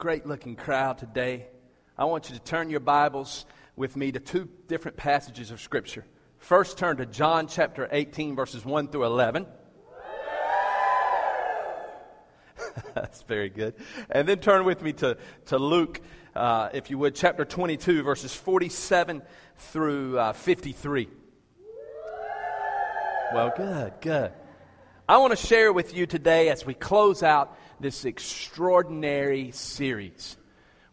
great looking crowd today. I want you to turn your Bibles with me to two different passages of Scripture. First, turn to John chapter 18, verses 1 through 11. That's very good. And then turn with me to, to Luke, uh, if you would, chapter 22, verses 47 through uh, 53. Well, good, good. I want to share with you today as we close out this extraordinary series.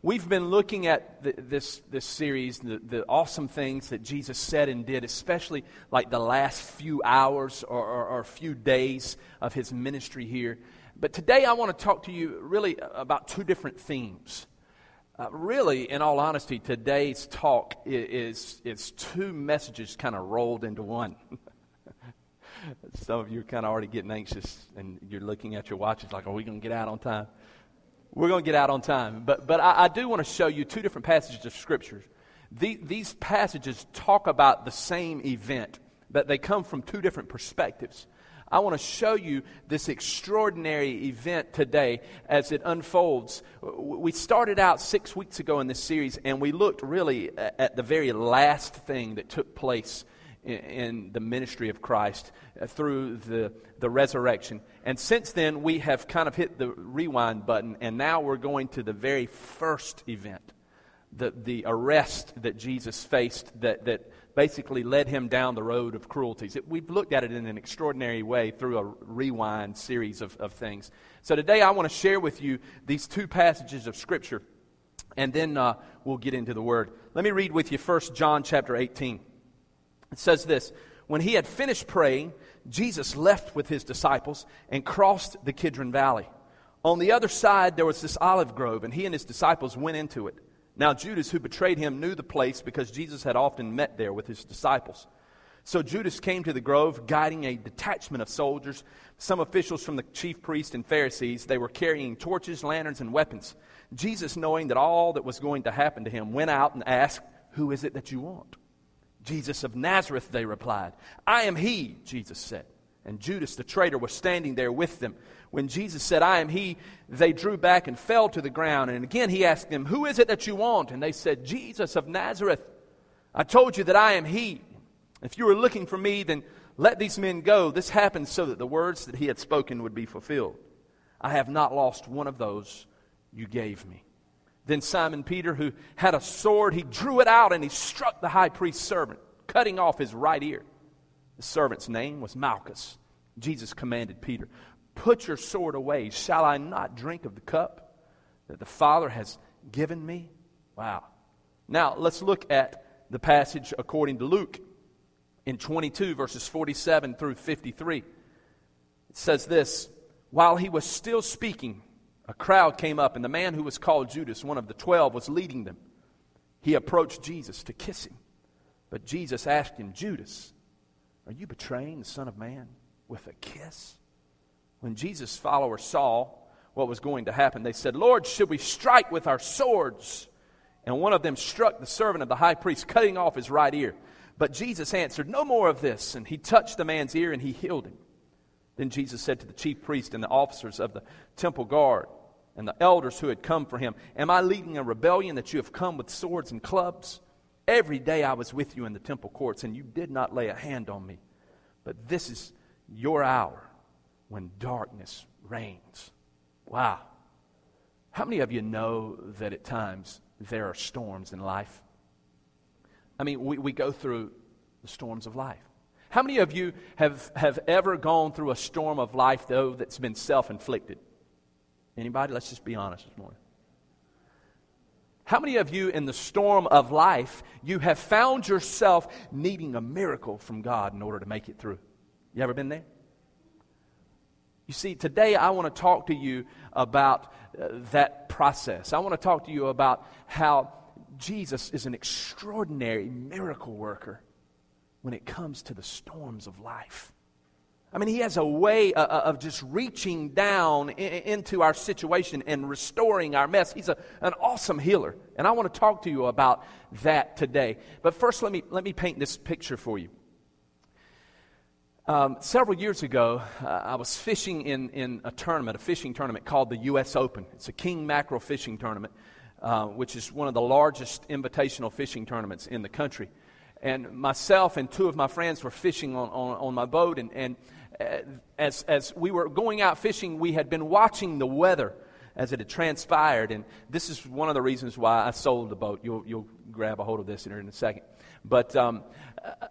We've been looking at the, this, this series, the, the awesome things that Jesus said and did, especially like the last few hours or, or, or few days of his ministry here. But today I want to talk to you really about two different themes. Uh, really, in all honesty, today's talk is, is, is two messages kind of rolled into one. Some of you are kind of already getting anxious and you're looking at your watches like, are we going to get out on time? We're going to get out on time. But, but I, I do want to show you two different passages of Scripture. The, these passages talk about the same event, but they come from two different perspectives. I want to show you this extraordinary event today as it unfolds. We started out six weeks ago in this series, and we looked really at the very last thing that took place in, the ministry of Christ uh, through the, the resurrection. And since then, we have kind of hit the rewind button, and now we're going to the very first event the, the arrest that Jesus faced that, that basically led him down the road of cruelties. It, we've looked at it in an extraordinary way through a rewind series of, of things. So today I want to share with you these two passages of Scripture, and then uh, we'll get into the Word. Let me read with you first John chapter 18. It says this When he had finished praying, Jesus left with his disciples and crossed the Kidron Valley. On the other side, there was this olive grove, and he and his disciples went into it. Now, Judas, who betrayed him, knew the place because Jesus had often met there with his disciples. So Judas came to the grove, guiding a detachment of soldiers, some officials from the chief priests and Pharisees. They were carrying torches, lanterns, and weapons. Jesus, knowing that all that was going to happen to him, went out and asked, Who is it that you want? Jesus of Nazareth, they replied. I am he, Jesus said. And Judas the traitor was standing there with them. When Jesus said, I am he, they drew back and fell to the ground. And again he asked them, Who is it that you want? And they said, Jesus of Nazareth. I told you that I am he. If you were looking for me, then let these men go. This happened so that the words that he had spoken would be fulfilled. I have not lost one of those you gave me. Then Simon Peter, who had a sword, he drew it out and he struck the high priest's servant, cutting off his right ear. The servant's name was Malchus. Jesus commanded Peter, Put your sword away. Shall I not drink of the cup that the Father has given me? Wow. Now, let's look at the passage according to Luke in 22, verses 47 through 53. It says this While he was still speaking, a crowd came up, and the man who was called Judas, one of the twelve, was leading them. He approached Jesus to kiss him. But Jesus asked him, Judas, are you betraying the Son of Man with a kiss? When Jesus' followers saw what was going to happen, they said, Lord, should we strike with our swords? And one of them struck the servant of the high priest, cutting off his right ear. But Jesus answered, No more of this. And he touched the man's ear and he healed him. Then Jesus said to the chief priest and the officers of the temple guard, and the elders who had come for him, Am I leading a rebellion that you have come with swords and clubs? Every day I was with you in the temple courts, and you did not lay a hand on me. But this is your hour when darkness reigns. Wow. How many of you know that at times there are storms in life? I mean, we, we go through the storms of life. How many of you have, have ever gone through a storm of life, though, that's been self inflicted? Anybody? Let's just be honest this morning. How many of you in the storm of life, you have found yourself needing a miracle from God in order to make it through? You ever been there? You see, today I want to talk to you about uh, that process. I want to talk to you about how Jesus is an extraordinary miracle worker when it comes to the storms of life. I mean, he has a way uh, uh, of just reaching down into our situation and restoring our mess. He's a, an awesome healer. And I want to talk to you about that today. But first, let me, let me paint this picture for you. Um, several years ago, uh, I was fishing in, in a tournament, a fishing tournament called the U.S. Open. It's a king mackerel fishing tournament, uh, which is one of the largest invitational fishing tournaments in the country. And myself and two of my friends were fishing on, on, on my boat. And, and as, as we were going out fishing, we had been watching the weather as it had transpired. And this is one of the reasons why I sold the boat. You'll, you'll grab a hold of this in a second. But um,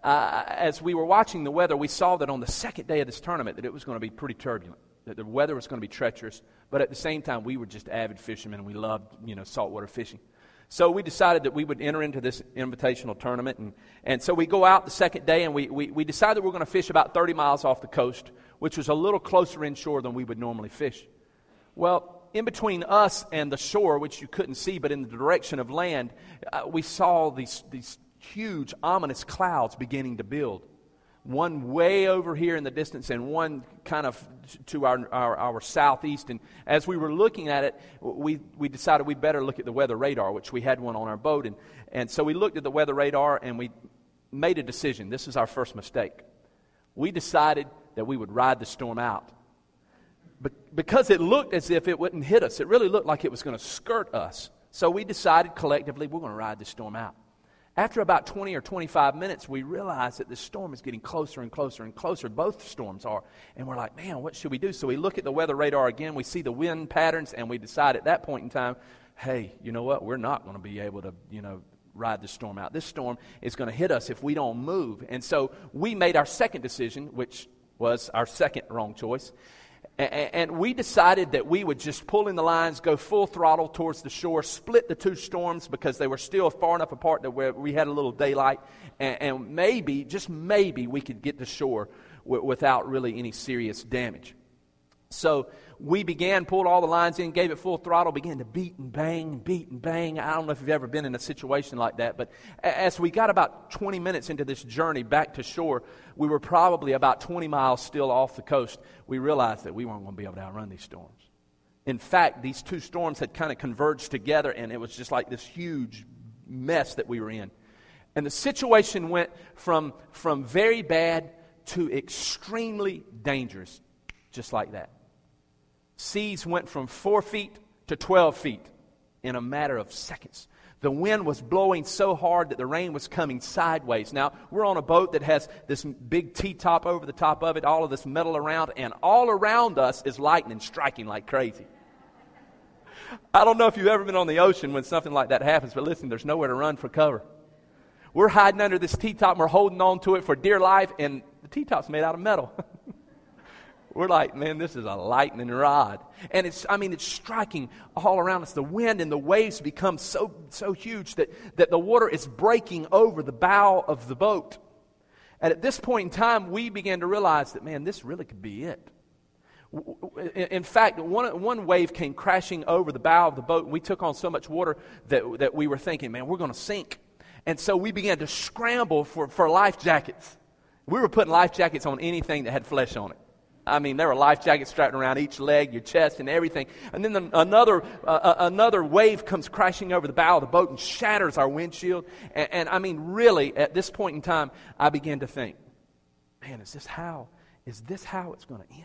uh, as we were watching the weather, we saw that on the second day of this tournament that it was going to be pretty turbulent, that the weather was going to be treacherous. But at the same time, we were just avid fishermen and we loved, you know, saltwater fishing. So we decided that we would enter into this invitational tournament. And, and so we go out the second day and we, we, we decided we we're going to fish about 30 miles off the coast, which was a little closer inshore than we would normally fish. Well, in between us and the shore, which you couldn't see, but in the direction of land, uh, we saw these, these huge, ominous clouds beginning to build. One way over here in the distance, and one kind of to our, our, our, southeast. And as we were looking at it, we, we decided we'd better look at the weather radar, which we had one on our boat. And, and so we looked at the weather radar and we made a decision. This is our first mistake. We decided that we would ride the storm out But because it looked as if it wouldn't hit us. It really looked like it was going to skirt us. So we decided collectively we're going to ride the storm out. After about 20 or 25 minutes, we realize that the storm is getting closer and closer and closer. Both storms are. And we're like, man, what should we do? So we look at the weather radar again. We see the wind patterns, and we decide at that point in time, hey, you know what? We're not going to be able to, you know, ride the storm out. This storm is going to hit us if we don't move. And so we made our second decision, which was our second wrong choice. And we decided that we would just pull in the lines, go full throttle towards the shore, split the two storms because they were still far enough apart that we had a little daylight. And maybe, just maybe, we could get to shore without really any serious damage. So we began, pulled all the lines in, gave it full throttle, began to beat and bang and beat and bang. I don't know if you've ever been in a situation like that, but as we got about 20 minutes into this journey back to shore, we were probably about 20 miles still off the coast. We realized that we weren't going to be able to outrun these storms. In fact, these two storms had kind of converged together, and it was just like this huge mess that we were in. And the situation went from, from very bad to extremely dangerous, just like that seas went from four feet to 12 feet in a matter of seconds. The wind was blowing so hard that the rain was coming sideways. Now, we're on a boat that has this big T top over the top of it, all of this metal around, and all around us is lightning striking like crazy. I don't know if you've ever been on the ocean when something like that happens, but listen, there's nowhere to run for cover. We're hiding under this T top and we're holding on to it for dear life, and the T top's made out of metal. We're like, man, this is a lightning rod. And it's, I mean, it's striking all around us. The wind and the waves become so, so huge that, that the water is breaking over the bow of the boat. And at this point in time, we began to realize that, man, this really could be it. In fact, one, one wave came crashing over the bow of the boat, and we took on so much water that, that we were thinking, man, we're going to sink. And so we began to scramble for, for life jackets. We were putting life jackets on anything that had flesh on it. I mean, there were life jackets strapped around each leg, your chest, and everything. And then the, another, uh, uh, another wave comes crashing over the bow of the boat and shatters our windshield. And, and I mean, really, at this point in time, I began to think, man, is this how, is this how it's going to end?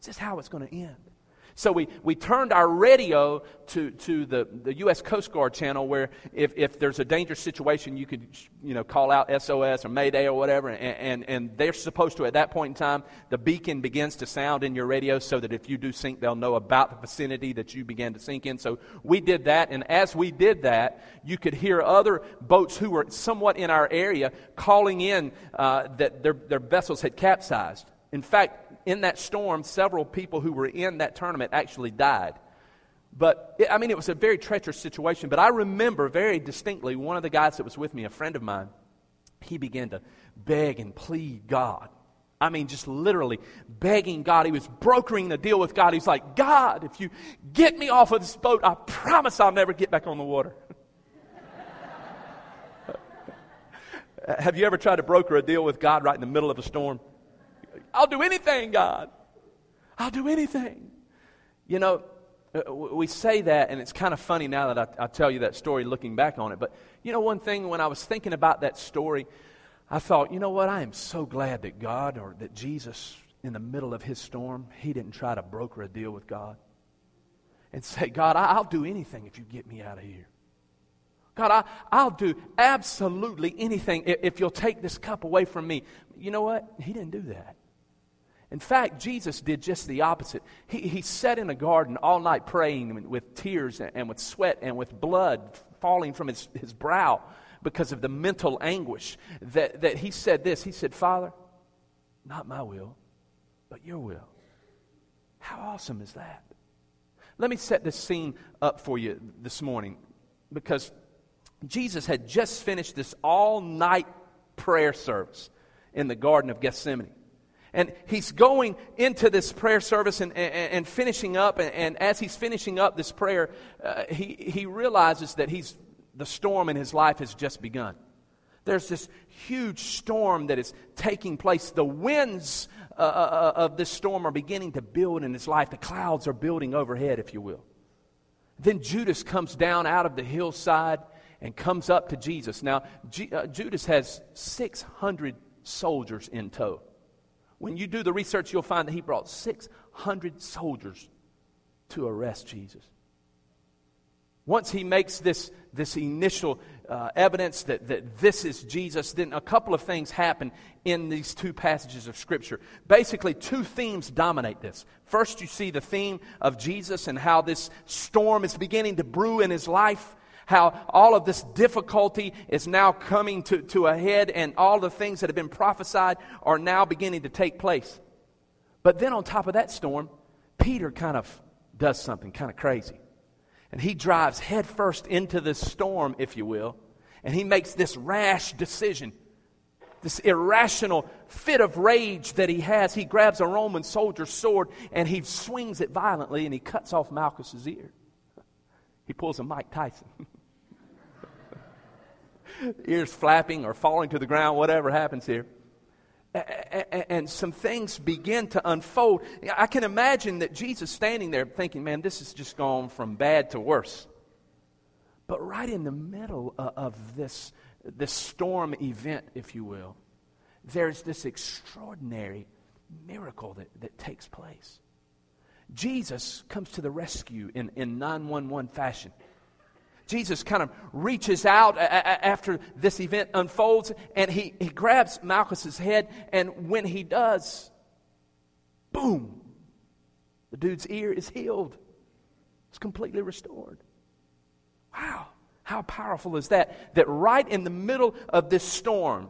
Is this how it's going to end? So we, we turned our radio to, to the, the U.S. Coast Guard channel where if, if there's a dangerous situation, you could you know, call out SOS or Mayday or whatever. And, and, and they're supposed to, at that point in time, the beacon begins to sound in your radio so that if you do sink, they'll know about the vicinity that you began to sink in. So we did that. And as we did that, you could hear other boats who were somewhat in our area calling in uh, that their, their vessels had capsized. In fact, in that storm, several people who were in that tournament actually died. But, it, I mean, it was a very treacherous situation. But I remember very distinctly one of the guys that was with me, a friend of mine, he began to beg and plead God. I mean, just literally begging God. He was brokering the deal with God. He's like, God, if you get me off of this boat, I promise I'll never get back on the water. Have you ever tried to broker a deal with God right in the middle of a storm? I'll do anything, God. I'll do anything. You know, uh, we say that, and it's kind of funny now that I, I, tell you that story looking back on it. But, you know, one thing when I was thinking about that story, I thought, you know what? I am so glad that God or that Jesus, in the middle of his storm, he didn't try to broker a deal with God and say, God, I'll do anything if you get me out of here. God, I, I'll do absolutely anything if, if you'll take this cup away from me. You know what? He didn't do that. In fact, Jesus did just the opposite. He, he sat in a garden all night praying with tears and with sweat and with blood falling from his, his brow because of the mental anguish that, that he said this. He said, Father, not my will, but your will. How awesome is that? Let me set this scene up for you this morning because Jesus had just finished this all night prayer service in the Garden of Gethsemane. And he's going into this prayer service and, and, and finishing up. And, and, as he's finishing up this prayer, uh, he, he realizes that he's, the storm in his life has just begun. There's this huge storm that is taking place. The winds uh, uh, uh of this storm are beginning to build in his life. The clouds are building overhead, if you will. Then Judas comes down out of the hillside and comes up to Jesus. Now, G- uh, Judas has 600 soldiers in tow. When you do the research, you'll find that he brought 600 soldiers to arrest Jesus. Once he makes this, this initial uh, evidence that, that this is Jesus, then a couple of things happen in these two passages of Scripture. Basically, two themes dominate this. First, you see the theme of Jesus and how this storm is beginning to brew in his life how all of this difficulty is now coming to, to a head, and all the things that have been prophesied are now beginning to take place. But then, on top of that storm, Peter kind of does something kind of crazy. And he drives headfirst into this storm, if you will, and he makes this rash decision, this irrational fit of rage that he has. He grabs a Roman soldier's sword and he swings it violently and he cuts off Malchus's ear. He pulls a Mike Tyson. ears flapping or falling to the ground, whatever happens here. And some things begin to unfold. I can imagine that Jesus standing there thinking, man, this has just gone from bad to worse. But right in the middle of this, this storm event, if you will, there's this extraordinary miracle that, that takes place. Jesus comes to the rescue in, in 911 fashion. Jesus kind of reaches out a- a- after this event unfolds and he, he grabs Malchus's head. And when he does, boom, the dude's ear is healed. It's completely restored. Wow, how powerful is that? That right in the middle of this storm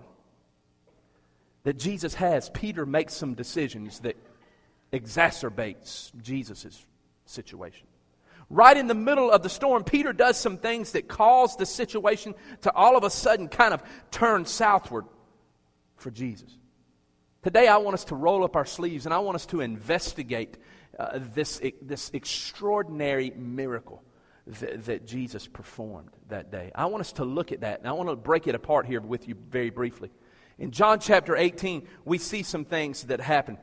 that Jesus has, Peter makes some decisions that exacerbates Jesus' situation. Right in the middle of the storm, Peter does some things that cause the situation to all of a sudden kind of turn southward for Jesus. Today, I want us to roll up our sleeves and I want us to investigate uh, this, this extraordinary miracle that, that Jesus performed that day. I want us to look at that and I want to break it apart here with you very briefly. In John chapter 18, we see some things that happen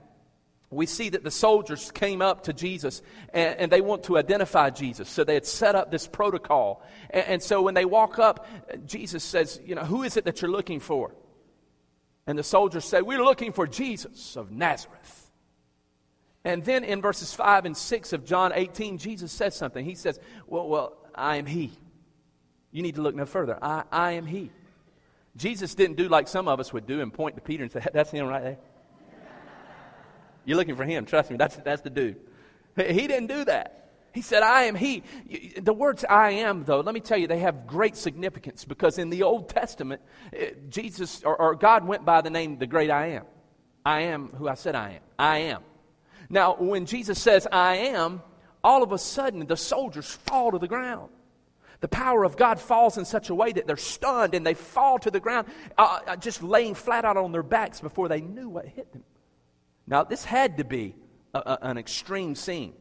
we see that the soldiers came up to Jesus and, and, they want to identify Jesus. So they had set up this protocol. And, and, so when they walk up, Jesus says, You know, who is it that you're looking for? And the soldiers say, We're looking for Jesus of Nazareth. And then in verses 5 and 6 of John 18, Jesus says something. He says, Well, well I am He. You need to look no further. I, I am He. Jesus didn't do like some of us would do and point to Peter and say, That's him right there. You're looking for him. Trust me, that's, that's the dude. He didn't do that. He said, I am he. The words I am, though, let me tell you, they have great significance because in the Old Testament, eh, Jesus or, or God went by the name the great I am. I am who I said I am. I am. Now, when Jesus says I am, all of a sudden the soldiers fall to the ground. The power of God falls in such a way that they're stunned and they fall to the ground, uh, uh just laying flat out on their backs before they knew what hit them. Now, this had to be a, a, an extreme scene.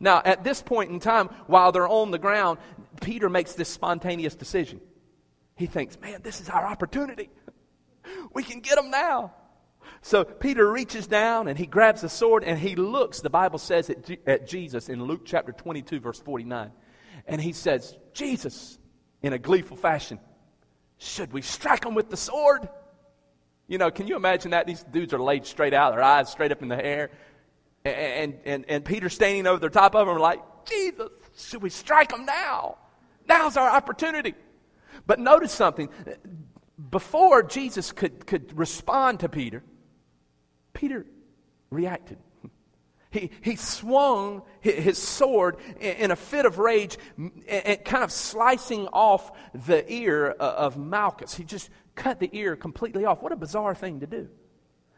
Now, at this point in time, while they're on the ground, Peter makes this spontaneous decision. He thinks, man, this is our opportunity. We can get them now. So Peter reaches down and he grabs the sword and he looks, the Bible says, at, at Jesus in Luke chapter 22, verse 49. And he says, Jesus, in a gleeful fashion, should we strike him with the sword? You know, can you imagine that? These dudes are laid straight out, their eyes straight up in the air. And, and, and Peter standing over the top of them, like, Jesus, should we strike them now? Now's our opportunity. But notice something. Before Jesus could, could respond to Peter, Peter reacted. He, he swung his sword in a fit of rage and kind of slicing off the ear of Malchus. He just cut the ear completely off. What a bizarre thing to do.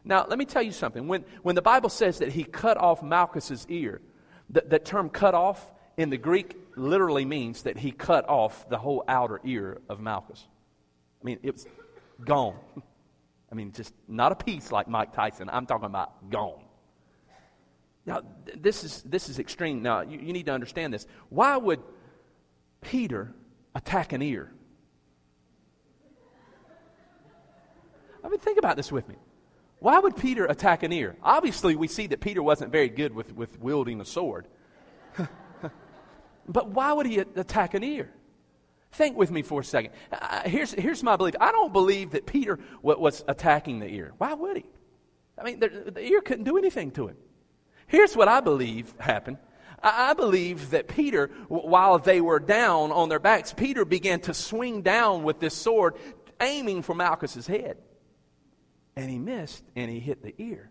Now, let me tell you something. When, when the Bible says that he cut off Malchus's ear, the, the term cut off in the Greek literally means that he cut off the whole outer ear of Malchus. I mean, it was gone. I mean, just not a piece like Mike Tyson. I'm talking about gone. Now, this is, this is extreme. Now, you, you need to understand this. Why would Peter attack an ear? I mean, think about this with me. Why would Peter attack an ear? Obviously, we see that Peter wasn't very good with, with wielding a sword. but why would he attack an ear? Think with me for a second. Uh, here's, here's my belief. I don't believe that Peter was attacking the ear. Why would he? I mean, the, the ear couldn't do anything to him. Here's what I believe happened. I, I believe that Peter, while they were down on their backs, Peter began to swing down with this sword, aiming for Malchus's head. And he missed, and he hit the ear.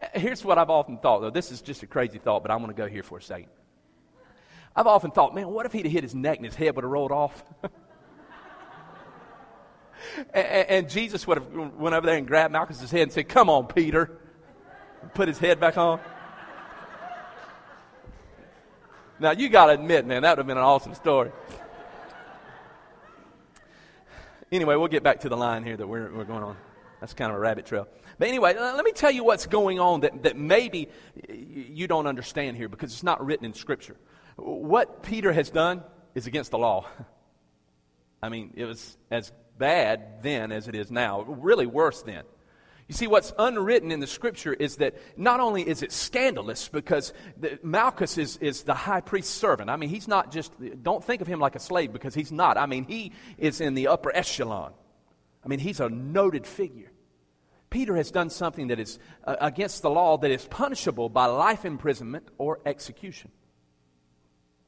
Uh, here's what I've often thought, though. This is just a crazy thought, but I'm going to go here for a second. I've often thought, man, what if he'd have hit his neck and his head would have rolled off? and, and, Jesus would have went over there and grabbed Malchus's head and said, Come on, Peter. Put his head back on. Now, you got to admit, man, that would have been an awesome story. Anyway, we'll get back to the line here that we're, we're going on. That's kind of a rabbit trail. But anyway, let me tell you what's going on that, that maybe you don't understand here because it's not written in Scripture. What Peter has done is against the law. I mean, it was as bad then as it is now, really worse then. You see, what's unwritten in the scripture is that not only is it scandalous because the, Malchus is, is the high priest's servant. I mean, he's not just, don't think of him like a slave because he's not. I mean, he is in the upper echelon. I mean, he's a noted figure. Peter has done something that is uh, against the law that is punishable by life imprisonment or execution.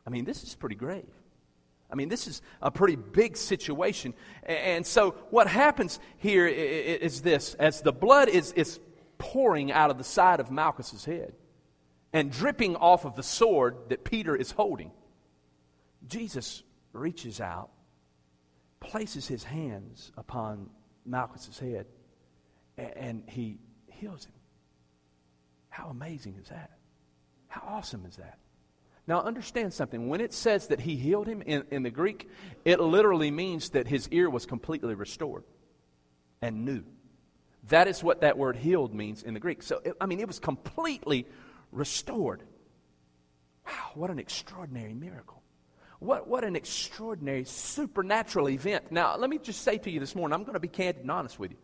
I mean, this is pretty grave. I mean, this is a pretty big situation. And so, what happens here is this as the blood is, is pouring out of the side of Malchus's head and dripping off of the sword that Peter is holding, Jesus reaches out, places his hands upon Malchus's head, and he heals him. How amazing is that? How awesome is that? Now, understand something. When it says that he healed him in, in the Greek, it literally means that his ear was completely restored and new. That is what that word healed means in the Greek. So, it, I mean, it was completely restored. Wow, what an extraordinary miracle. What, what an extraordinary supernatural event. Now, let me just say to you this morning, I'm going to be candid and honest with you.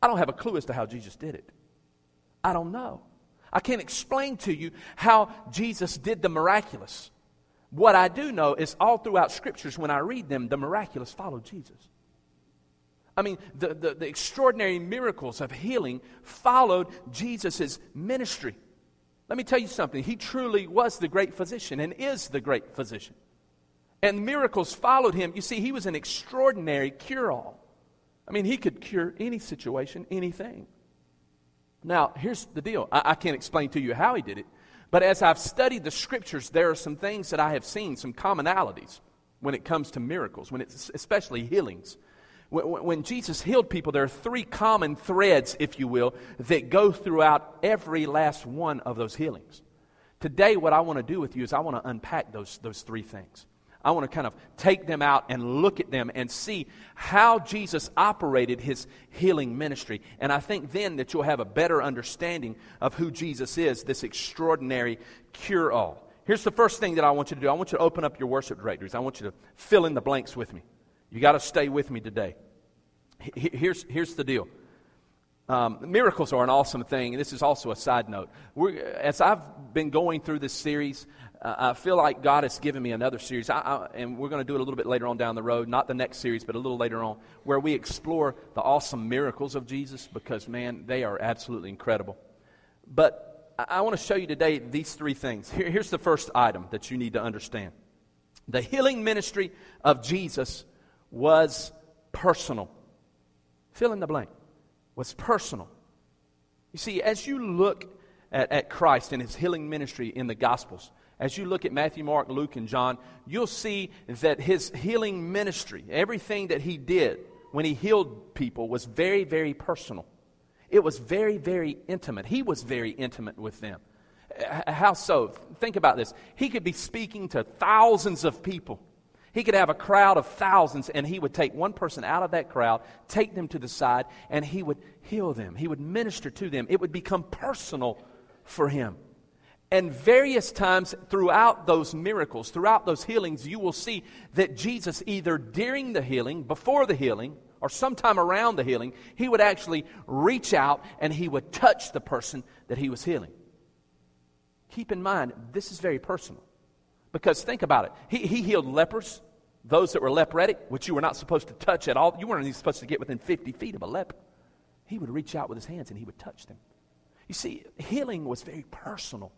I don't have a clue as to how Jesus did it. I don't know. I can't explain to you how Jesus did the miraculous. What I do know is all throughout scriptures, when I read them, the miraculous follow Jesus. I mean, the, the, the extraordinary miracles of healing followed Jesus' ministry. Let me tell you something. He truly was the great physician and is the great physician. And miracles followed him. You see, he was an extraordinary cure all. I mean, he could cure any situation, anything. Now, here's the deal I, I can't explain to you how he did it, but as I've studied the scriptures, there are some things that I have seen, some commonalities when it comes to miracles, when it's especially healings. When, when Jesus healed people, there are three common threads, if you will, that go throughout every last one of those healings. Today, what I want to do with you is I want to unpack those, those three things. I want to kind of take them out and look at them and see how Jesus operated his healing ministry. And I think then that you'll have a better understanding of who Jesus is, this extraordinary cure all. Here's the first thing that I want you to do I want you to open up your worship directories. I want you to fill in the blanks with me. You got to stay with me today. Here's, here's the deal. Um, miracles are an awesome thing. This is also a side note. We're, as I've been going through this series, uh, I feel like God has given me another series, I, I, and we're going to do it a little bit later on down the road, not the next series, but a little later on, where we explore the awesome miracles of Jesus because, man, they are absolutely incredible. But I, I want to show you today these three things. Here, here's the first item that you need to understand the healing ministry of Jesus was personal. Fill in the blank. Was personal. You see, as you look at, at Christ and his healing ministry in the Gospels, as you look at Matthew, Mark, Luke, and John, you'll see that his healing ministry, everything that he did when he healed people, was very, very personal. It was very, very intimate. He was very intimate with them. How so? Think about this. He could be speaking to thousands of people. He could have a crowd of thousands, and he would take one person out of that crowd, take them to the side, and he would heal them. He would minister to them. It would become personal for him. And various times throughout those miracles, throughout those healings, you will see that Jesus, either during the healing, before the healing, or sometime around the healing, he would actually reach out and he would touch the person that he was healing. Keep in mind, this is very personal. Because think about it. He, he healed lepers, those that were leprotic, which you were not supposed to touch at all. You weren't even supposed to get within 50 feet of a leper. He would reach out with his hands and he would touch them. You see, healing was very personal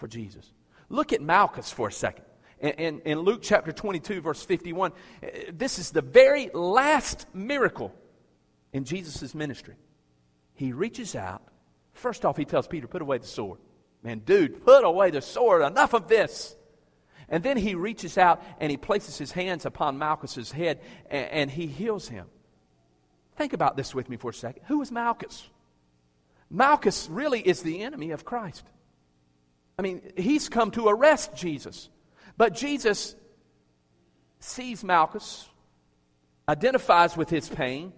for Jesus. Look at Malchus for a second. In, in, in Luke chapter 22, verse 51, eh, this is the very last miracle in Jesus' ministry. He reaches out. First off, he tells Peter, Put away the sword. Man, dude, put away the sword. Enough of this. And then he reaches out and he places his hands upon Malchus's head and, and he heals him. Think about this with me for a second. Who is Malchus? Malchus really is the enemy of Christ. I mean, he's come to arrest Jesus. But Jesus sees Malchus, identifies with his pain,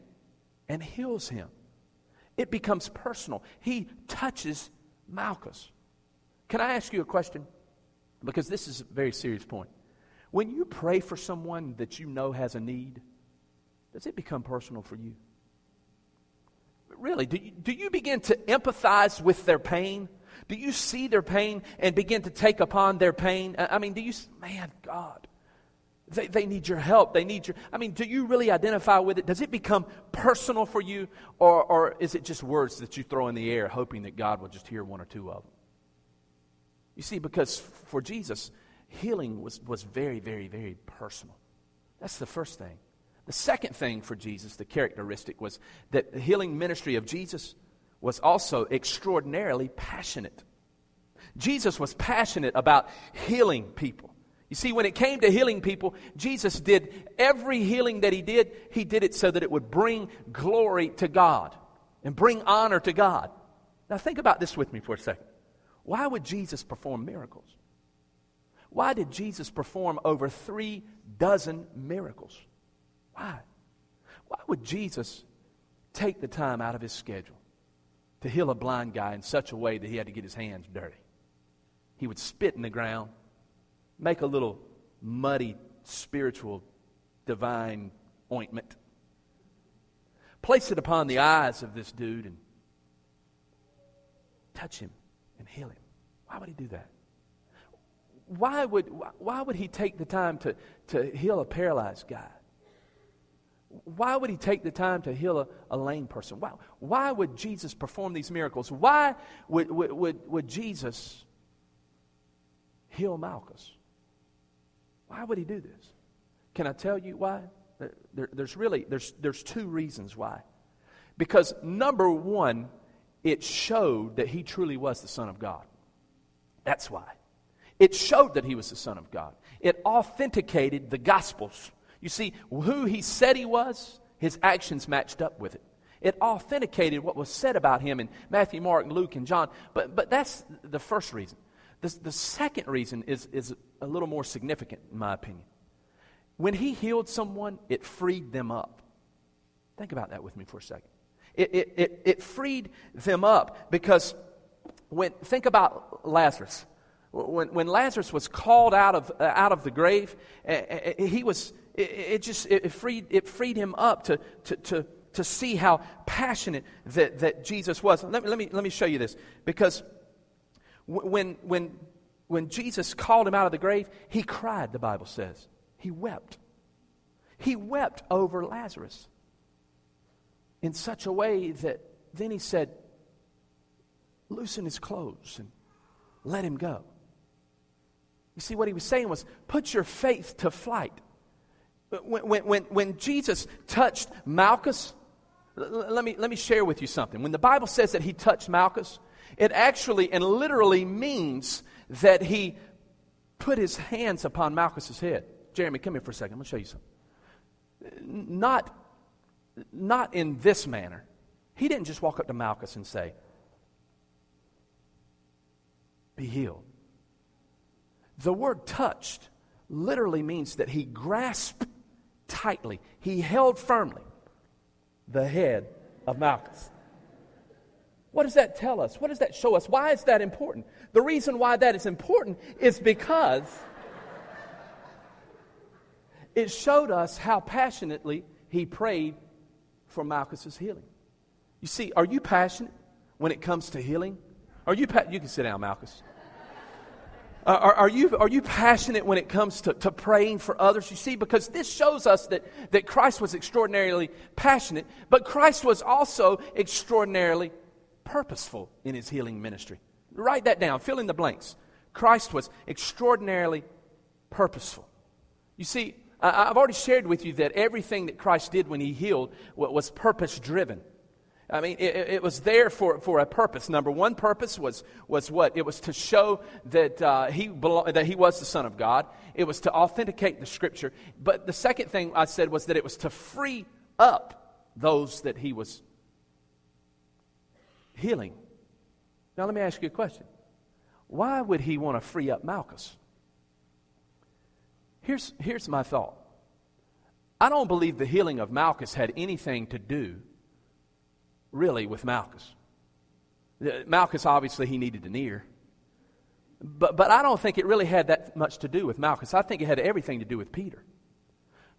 and heals him. It becomes personal. He touches Malchus. Can I ask you a question? Because this is a very serious point. When you pray for someone that you know has a need, does it become personal for you? really, do you, do you begin to empathize with their pain? Do you see their pain and begin to take upon their pain? I mean, do you, man, God, they, they need your help. They need your, I mean, do you really identify with it? Does it become personal for you? Or, or is it just words that you throw in the air hoping that God will just hear one or two of them? You see, because for Jesus, healing was, was very, very, very personal. That's the first thing. The second thing for Jesus, the characteristic, was that the healing ministry of Jesus was also extraordinarily passionate. Jesus was passionate about healing people. You see, when it came to healing people, Jesus did every healing that he did, he did it so that it would bring glory to God and bring honor to God. Now, think about this with me for a second. Why would Jesus perform miracles? Why did Jesus perform over three dozen miracles? Why? Why would Jesus take the time out of his schedule to heal a blind guy in such a way that he had to get his hands dirty? He would spit in the ground, make a little muddy, spiritual, divine ointment, place it upon the eyes of this dude, and touch him and heal him. Why would he do that? Why would, why would he take the time to, to heal a paralyzed guy? Why would he take the time to heal a, a lame person? Why, why would Jesus perform these miracles? Why would, would, would, would Jesus heal Malchus? Why would he do this? Can I tell you why? Uh, there, there's really there's, there's two reasons why. Because number one, it showed that he truly was the Son of God. That's why. It showed that he was the Son of God. It authenticated the Gospels you see, who he said he was, his actions matched up with it. It authenticated what was said about him in Matthew, Mark, Luke, and John. But, but that's the first reason. The, the second reason is, is a little more significant, in my opinion. When he healed someone, it freed them up. Think about that with me for a second. It, it, it, it freed them up because when, think about Lazarus. When, when Lazarus was called out of, uh, out of the grave, uh, he was, it, it just it freed, it freed him up to, to, to, to see how passionate that, that Jesus was. Let me, let, me, let me show you this. Because when, when, when Jesus called him out of the grave, he cried, the Bible says. He wept. He wept over Lazarus in such a way that then he said, Loosen his clothes and let him go. You see, what he was saying was, Put your faith to flight. When, when, when, Jesus touched Malchus, let me, let me share with you something. When the Bible says that he touched Malchus, it actually and literally means that he put his hands upon Malchus's head. Jeremy, come here for a second. I'm going to show you something. Not, not in this manner. He didn't just walk up to Malchus and say, Be healed. The word touched literally means that he grasped tightly, he held firmly the head of Malchus. What does that tell us? What does that show us? Why is that important? The reason why that is important is because it showed us how passionately he prayed for Malchus's healing. You see, are you passionate when it comes to healing? Are you pa- you can sit down, Malchus. Uh, are, are, you, are you passionate when it comes to, to praying for others? You see, because this shows us that, that Christ was extraordinarily passionate, but Christ was also extraordinarily purposeful in his healing ministry. Write that down, fill in the blanks. Christ was extraordinarily purposeful. You see, I've already shared with you that everything that Christ did when he healed was purpose driven. I mean, it, it, was there for, for a purpose. Number one purpose was, was what? It was to show that, uh, he belo- that he was the Son of God. It was to authenticate the Scripture. But the second thing I said was that it was to free up those that he was healing. Now, let me ask you a question. Why would he want to free up Malchus? Here's, here's my thought. I don't believe the healing of Malchus had anything to do really with Malchus. Uh, Malchus, obviously, he needed an ear. But, but I don't think it really had that much to do with Malchus. I think it had everything to do with Peter.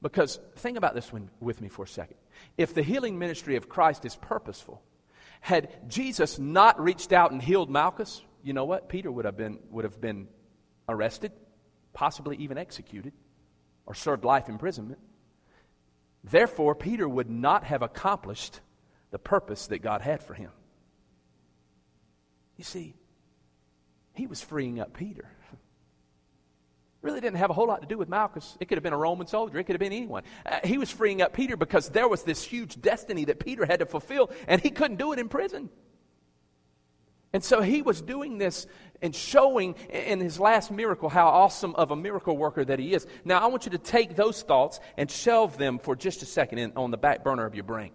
Because think about this one with me for a second. If the healing ministry of Christ is purposeful, had Jesus not reached out and healed Malchus, you know what? Peter would have been, would have been arrested, possibly even executed, or served life imprisonment. Therefore, Peter would not have accomplished the purpose that God had for him. You see, he was freeing up Peter. Really didn't have a whole lot to do with Malchus. It could have been a Roman soldier, it could have been anyone. Uh, he was freeing up Peter because there was this huge destiny that Peter had to fulfill, and he couldn't do it in prison. And so he was doing this and showing in his last miracle how awesome of a miracle worker that he is. Now, I want you to take those thoughts and shelve them for just a second in, on the back burner of your brain.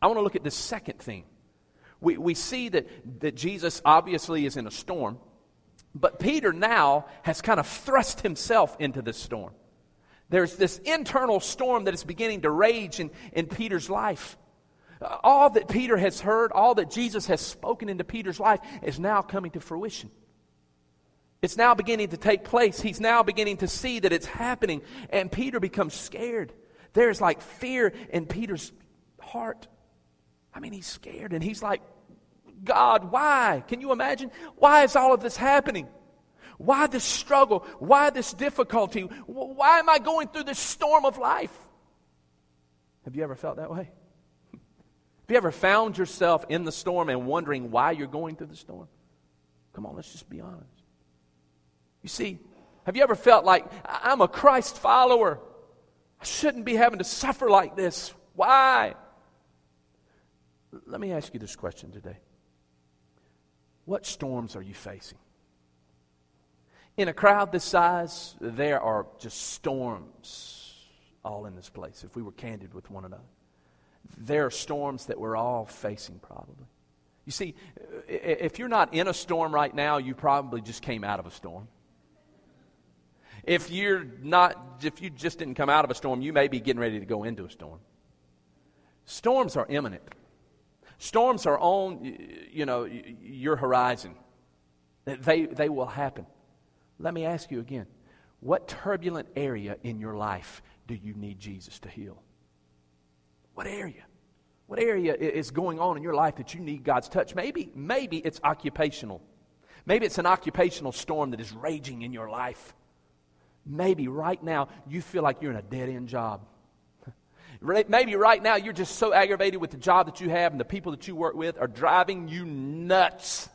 I want to look at the second thing. We, we see that, that Jesus obviously is in a storm, but Peter now has kind of thrust himself into this storm. There's this internal storm that is beginning to rage in, in Peter's life. Uh, all that Peter has heard, all that Jesus has spoken into Peter's life is now coming to fruition. It's now beginning to take place. He's now beginning to see that it's happening, and Peter becomes scared. There's like fear in Peter's heart. I mean, he's scared and he's like, God, why? Can you imagine? Why is all of this happening? Why this struggle? Why this difficulty? Why am I going through this storm of life? Have you ever felt that way? Have you ever found yourself in the storm and wondering why you're going through the storm? Come on, let's just be honest. You see, have you ever felt like, I'm a Christ follower? I shouldn't be having to suffer like this. Why? Let me ask you this question today What storms are you facing? In a crowd this size, there are just storms all in this place, if we were candid with one another. There are storms that we're all facing, probably. You see, if you're not in a storm right now, you probably just came out of a storm. If you're not, if you just didn't come out of a storm, you may be getting ready to go into a storm. Storms are imminent. Storms are on, you know, your horizon. They, they will happen. Let me ask you again. What turbulent area in your life do you need Jesus to heal? What area? What area is going on in your life that you need God's touch? Maybe, maybe it's occupational. Maybe it's an occupational storm that is raging in your life. Maybe right now you feel like you're in a dead end job. Maybe right now you're just so aggravated with the job that you have and the people that you work with are driving you nuts.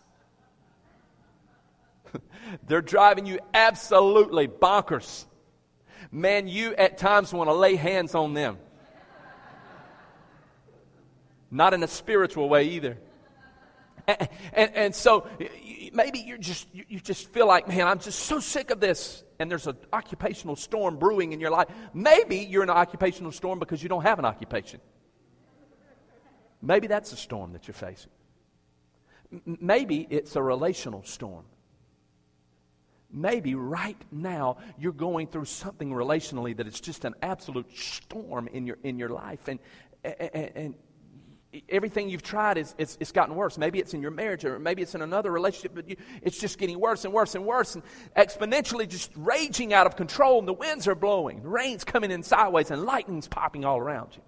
They're driving you absolutely bonkers. Man, you at times want to lay hands on them. Not in a spiritual way either. And, and, and, so maybe you're just, you just feel like, man, I'm just so sick of this. And there's an occupational storm brewing in your life. Maybe you're in an occupational storm because you don't have an occupation. Maybe that's a storm that you're facing. Maybe it's a relational storm. Maybe right now you're going through something relationally that is just an absolute storm in your, in your life. And, and, and everything you've tried is it's, it's gotten worse. Maybe it's in your marriage or maybe it's in another relationship, but you, it's just getting worse and worse and worse and exponentially just raging out of control. And the winds are blowing, the rain's coming in sideways, and lightning's popping all around you.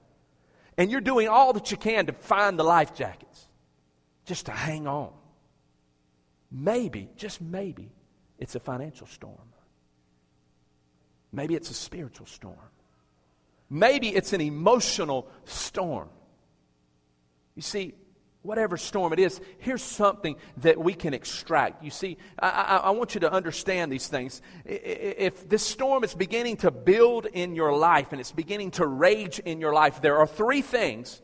And you're doing all that you can to find the life jackets just to hang on. Maybe, just maybe, it's a financial storm. Maybe it's a spiritual storm. Maybe it's an emotional storm. You see, whatever storm it is, here's something that we can extract. You see, I, I, I, want you to understand these things. If this storm is beginning to build in your life and it's beginning to rage in your life, there are three things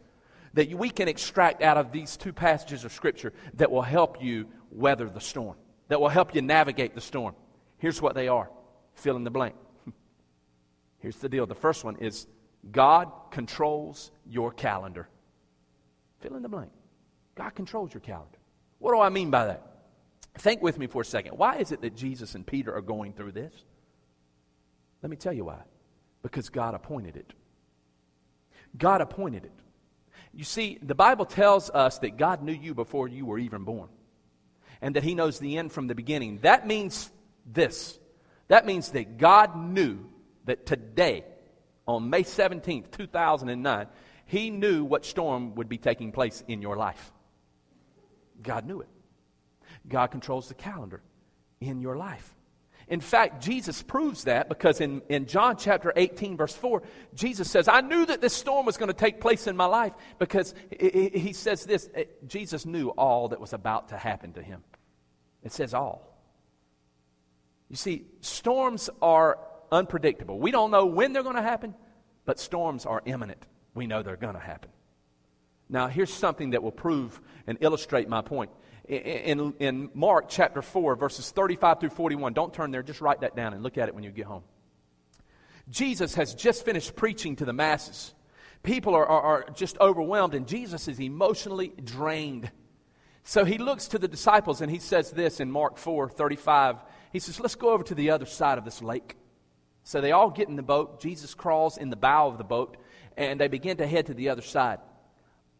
that we can extract out of these two passages of Scripture that will help you weather the storm that will help you navigate the storm. Here's what they are fill in the blank. Here's the deal the first one is God controls your calendar. Fill in the blank. God controls your calendar. What do I mean by that? Think with me for a second. Why is it that Jesus and Peter are going through this? Let me tell you why. Because God appointed it. God appointed it. You see, the Bible tells us that God knew you before you were even born and that he knows the end from the beginning. That means this. That means that God knew that today, on May 17th, 2009, he knew what storm would be taking place in your life. God knew it. God controls the calendar in your life. In fact, Jesus proves that because in, in John chapter 18, verse 4, Jesus says, I knew that this storm was going to take place in my life because he says this eh, Jesus knew all that was about to happen to him. It says all. You see, storms are unpredictable. We don't know when they're going to happen, but storms are imminent. We know they're going to happen. Now, here's something that will prove and illustrate my point. In, in, Mark chapter 4, verses 35 through 41, don't turn there, just write that down and look at it when you get home. Jesus has just finished preaching to the masses. People are, are, are just overwhelmed, and Jesus is emotionally drained. So he looks to the disciples and he says this in Mark 4 35. He says, Let's go over to the other side of this lake. So they all get in the boat. Jesus crawls in the bow of the boat and they begin to head to the other side.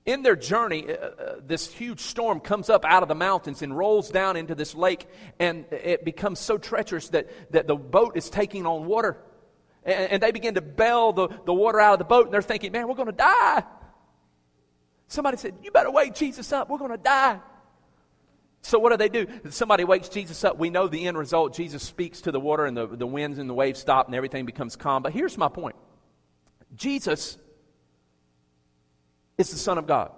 In their journey, uh, uh, this huge storm comes up out of the mountains and rolls down into this lake, and it becomes so treacherous that, that the boat is taking on water. And, and they begin to bail the, the water out of the boat, and they're thinking, man, we're going to die. Somebody said, You better wake Jesus up. We're going to die. So, what do they do? Somebody wakes Jesus up. We know the end result. Jesus speaks to the water, and the, the winds and the waves stop, and everything becomes calm. But here's my point Jesus is the Son of God.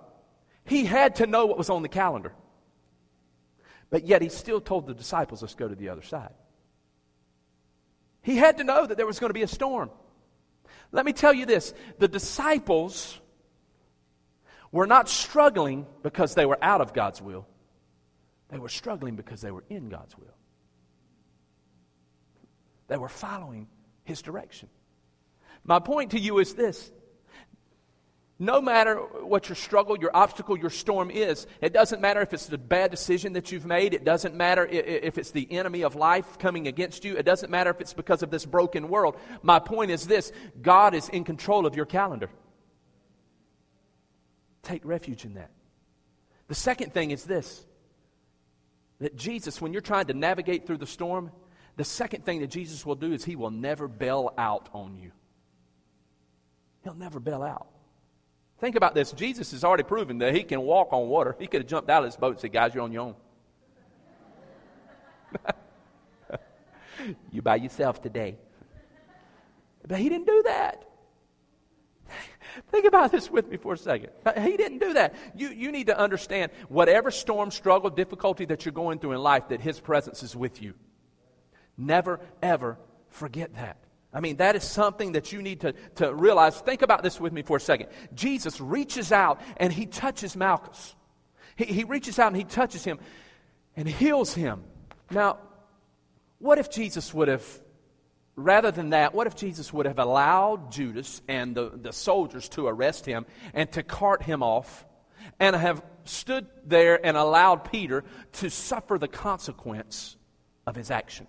He had to know what was on the calendar. But yet, he still told the disciples, Let's go to the other side. He had to know that there was going to be a storm. Let me tell you this the disciples were not struggling because they were out of God's will. They were struggling because they were in God's will. They were following His direction. My point to you is this no matter what your struggle, your obstacle, your storm is, it doesn't matter if it's the bad decision that you've made. It doesn't matter if it's the enemy of life coming against you. It doesn't matter if it's because of this broken world. My point is this God is in control of your calendar. Take refuge in that. The second thing is this that Jesus, when you're trying to navigate through the storm, the second thing that Jesus will do is he will never bail out on you. He'll never bail out. Think about this. Jesus has already proven that he can walk on water. He could have jumped out of his boat and said, Guys, you're on your own. you by yourself today. But he didn't do that. Think about this with me for a second. He didn't do that. You, you need to understand whatever storm, struggle, difficulty that you're going through in life, that His presence is with you. Never, ever forget that. I mean, that is something that you need to, to realize. Think about this with me for a second. Jesus reaches out and He touches Malchus. He, he reaches out and He touches him and heals him. Now, what if Jesus would have Rather than that, what if Jesus would have allowed Judas and the, the soldiers to arrest him and to cart him off and have stood there and allowed Peter to suffer the consequence of his action?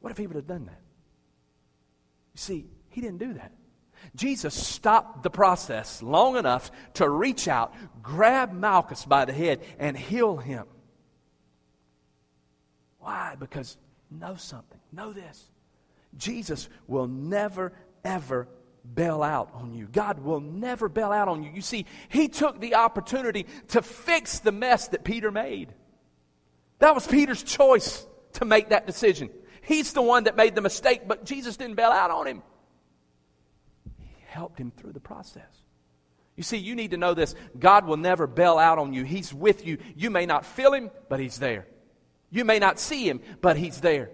What if he would have done that? You see, he didn't do that. Jesus stopped the process long enough to reach out, grab Malchus by the head, and heal him. Why? Because know something. Know this. Jesus will never, ever bail out on you. God will never bail out on you. You see, He took the opportunity to fix the mess that Peter made. That was Peter's choice to make that decision. He's the one that made the mistake, but Jesus didn't bail out on him. He helped him through the process. You see, you need to know this God will never bail out on you. He's with you. You may not feel Him, but He's there. You may not see Him, but He's there.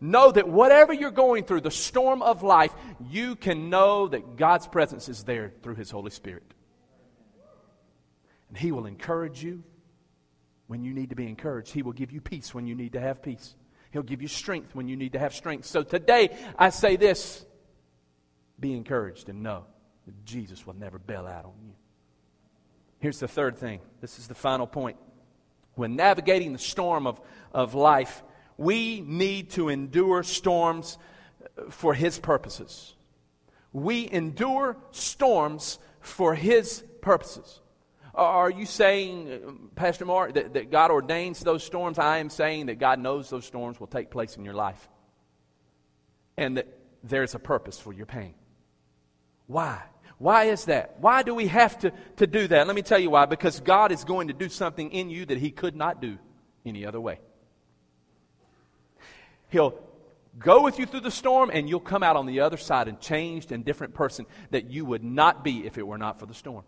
Know that whatever you're going through, the storm of life, you can know that God's presence is there through His Holy Spirit. And He will encourage you when you need to be encouraged. He will give you peace when you need to have peace. He'll give you strength when you need to have strength. So today, I say this be encouraged and know that Jesus will never bail out on you. Here's the third thing. This is the final point. When navigating the storm of, of life, we need to endure storms for His purposes. We endure storms for His purposes. Are you saying, uh, Pastor Mark, that, that God ordains those storms? I am saying that God knows those storms will take place in your life and that there's a purpose for your pain. Why? Why is that? Why do we have to, to do that? Let me tell you why. Because God is going to do something in you that He could not do any other way. He'll go with you through the storm, and you'll come out on the other side a changed and different person that you would not be if it were not for the storm.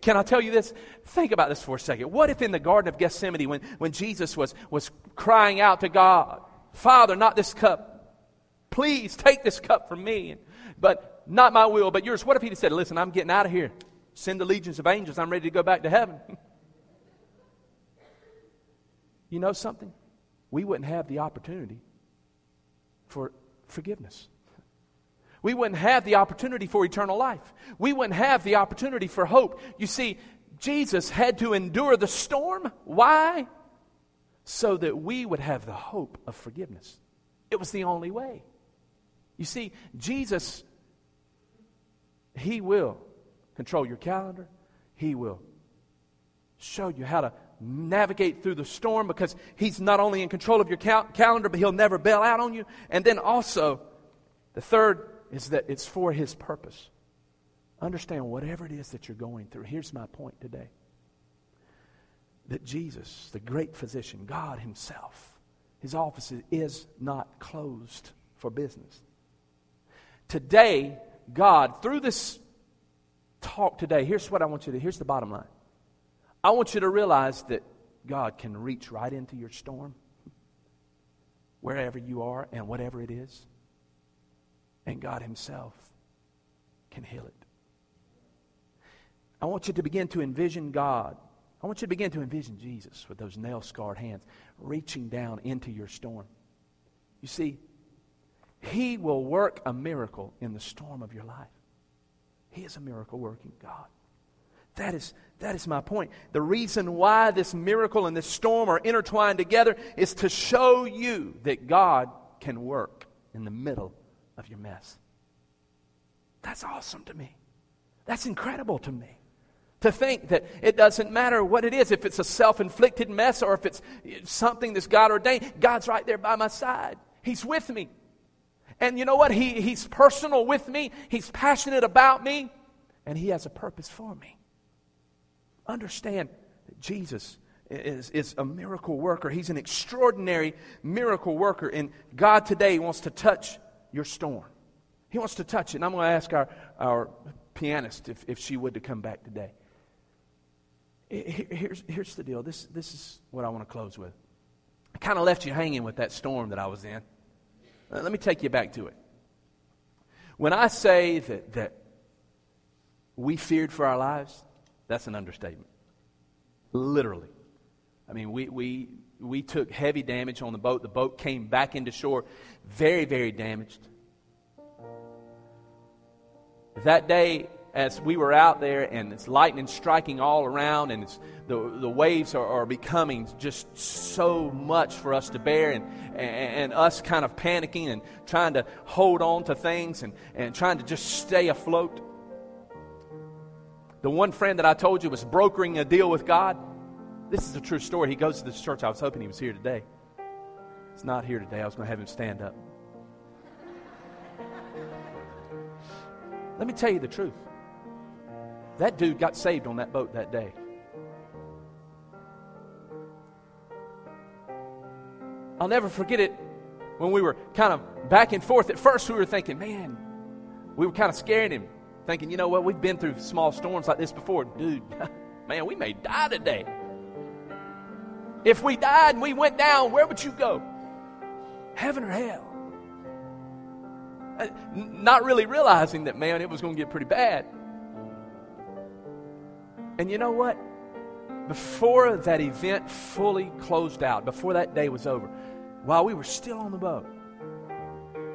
Can I tell you this? Think about this for a second. What if in the Garden of Gethsemane, when, when Jesus was, was crying out to God, Father, not this cup. Please take this cup from me. But not my will, but yours. What if he said, Listen, I'm getting out of here. Send the legions of angels. I'm ready to go back to heaven. you know something? we wouldn't have the opportunity for forgiveness. We wouldn't have the opportunity for eternal life. We wouldn't have the opportunity for hope. You see, Jesus had to endure the storm. Why? So that we would have the hope of forgiveness. It was the only way. You see, Jesus, He will control your calendar, He will show you how to navigate through the storm because He's not only in control of your cal- calendar, but He'll never bail out on you. And then also, the third is that it's for His purpose. Understand whatever it is that you're going through. Here's my point today that Jesus, the great physician, God Himself, His office is not closed for business. Today, God, through this talk today, here's what I want you to, here's the bottom line. I want you to realize that God can reach right into your storm, wherever you are and whatever it is. And God Himself can heal it. I want you to begin to envision God. I want you to begin to envision Jesus with those nail scarred hands reaching down into your storm. You see, He will work a miracle in the storm of your life. He is a miracle working God. That is, that is my point. The reason why this miracle and this storm are intertwined together is to show you that God can work in the middle of your mess. That's awesome to me. That's incredible to me. To think that it doesn't matter what it is, if it's a self inflicted mess or if it's something that's God ordained, God's right there by my side. He's with me. And you know what? He, he's personal with me, He's passionate about me, and He has a purpose for me. Understand that Jesus is, is a miracle worker. He's an extraordinary miracle worker. And God today wants to touch your storm. He wants to touch it. And I'm going to ask our, our pianist if, if she would to come back today. Here's, here's the deal. This, this is what I want to close with. I kind of left you hanging with that storm that I was in. Let me take you back to it. When I say that, that we feared for our lives, that's an understatement. Literally. I mean, we, we, we took heavy damage on the boat. The boat came back into shore very, very damaged. That day, as we were out there and it's lightning striking all around and the, the waves are, are, becoming just so much for us to bear and, and, and, us kind of panicking and trying to hold on to things and, and trying to just stay afloat. The one friend that I told you was brokering a deal with God. This is a true story. He goes to this church. I was hoping he was here today. He's not here today. I was going to have him stand up. Let me tell you the truth. That dude got saved on that boat that day. I'll never forget it when we were kind of back and forth. At first, we were thinking, man, we were kind of scaring him, thinking, you know what, we've been through small storms like this before. Dude, man, we may die today. If we died and we went down, where would you go? Heaven or hell? Uh, not really realizing that, man, it was going to get pretty bad. And you know what? Before that event fully closed out, before that day was over, while we were still on the boat,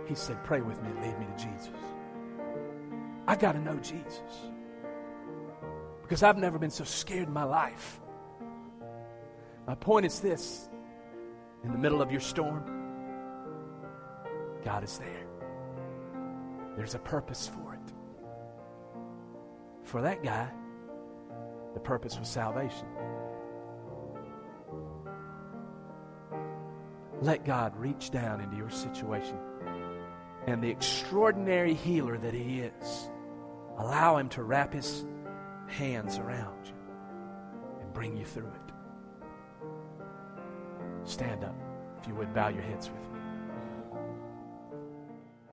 he said, Pray with me and lead me to Jesus. I got to know Jesus. Because I've never been so scared in my life. My point is this in the middle of your storm, God is there. There's a purpose for it. For that guy, the purpose was salvation. Let God reach down into your situation and the extraordinary healer that He is, allow Him to wrap His hands around you and bring you through it. Stand up, if you would, bow your heads with me.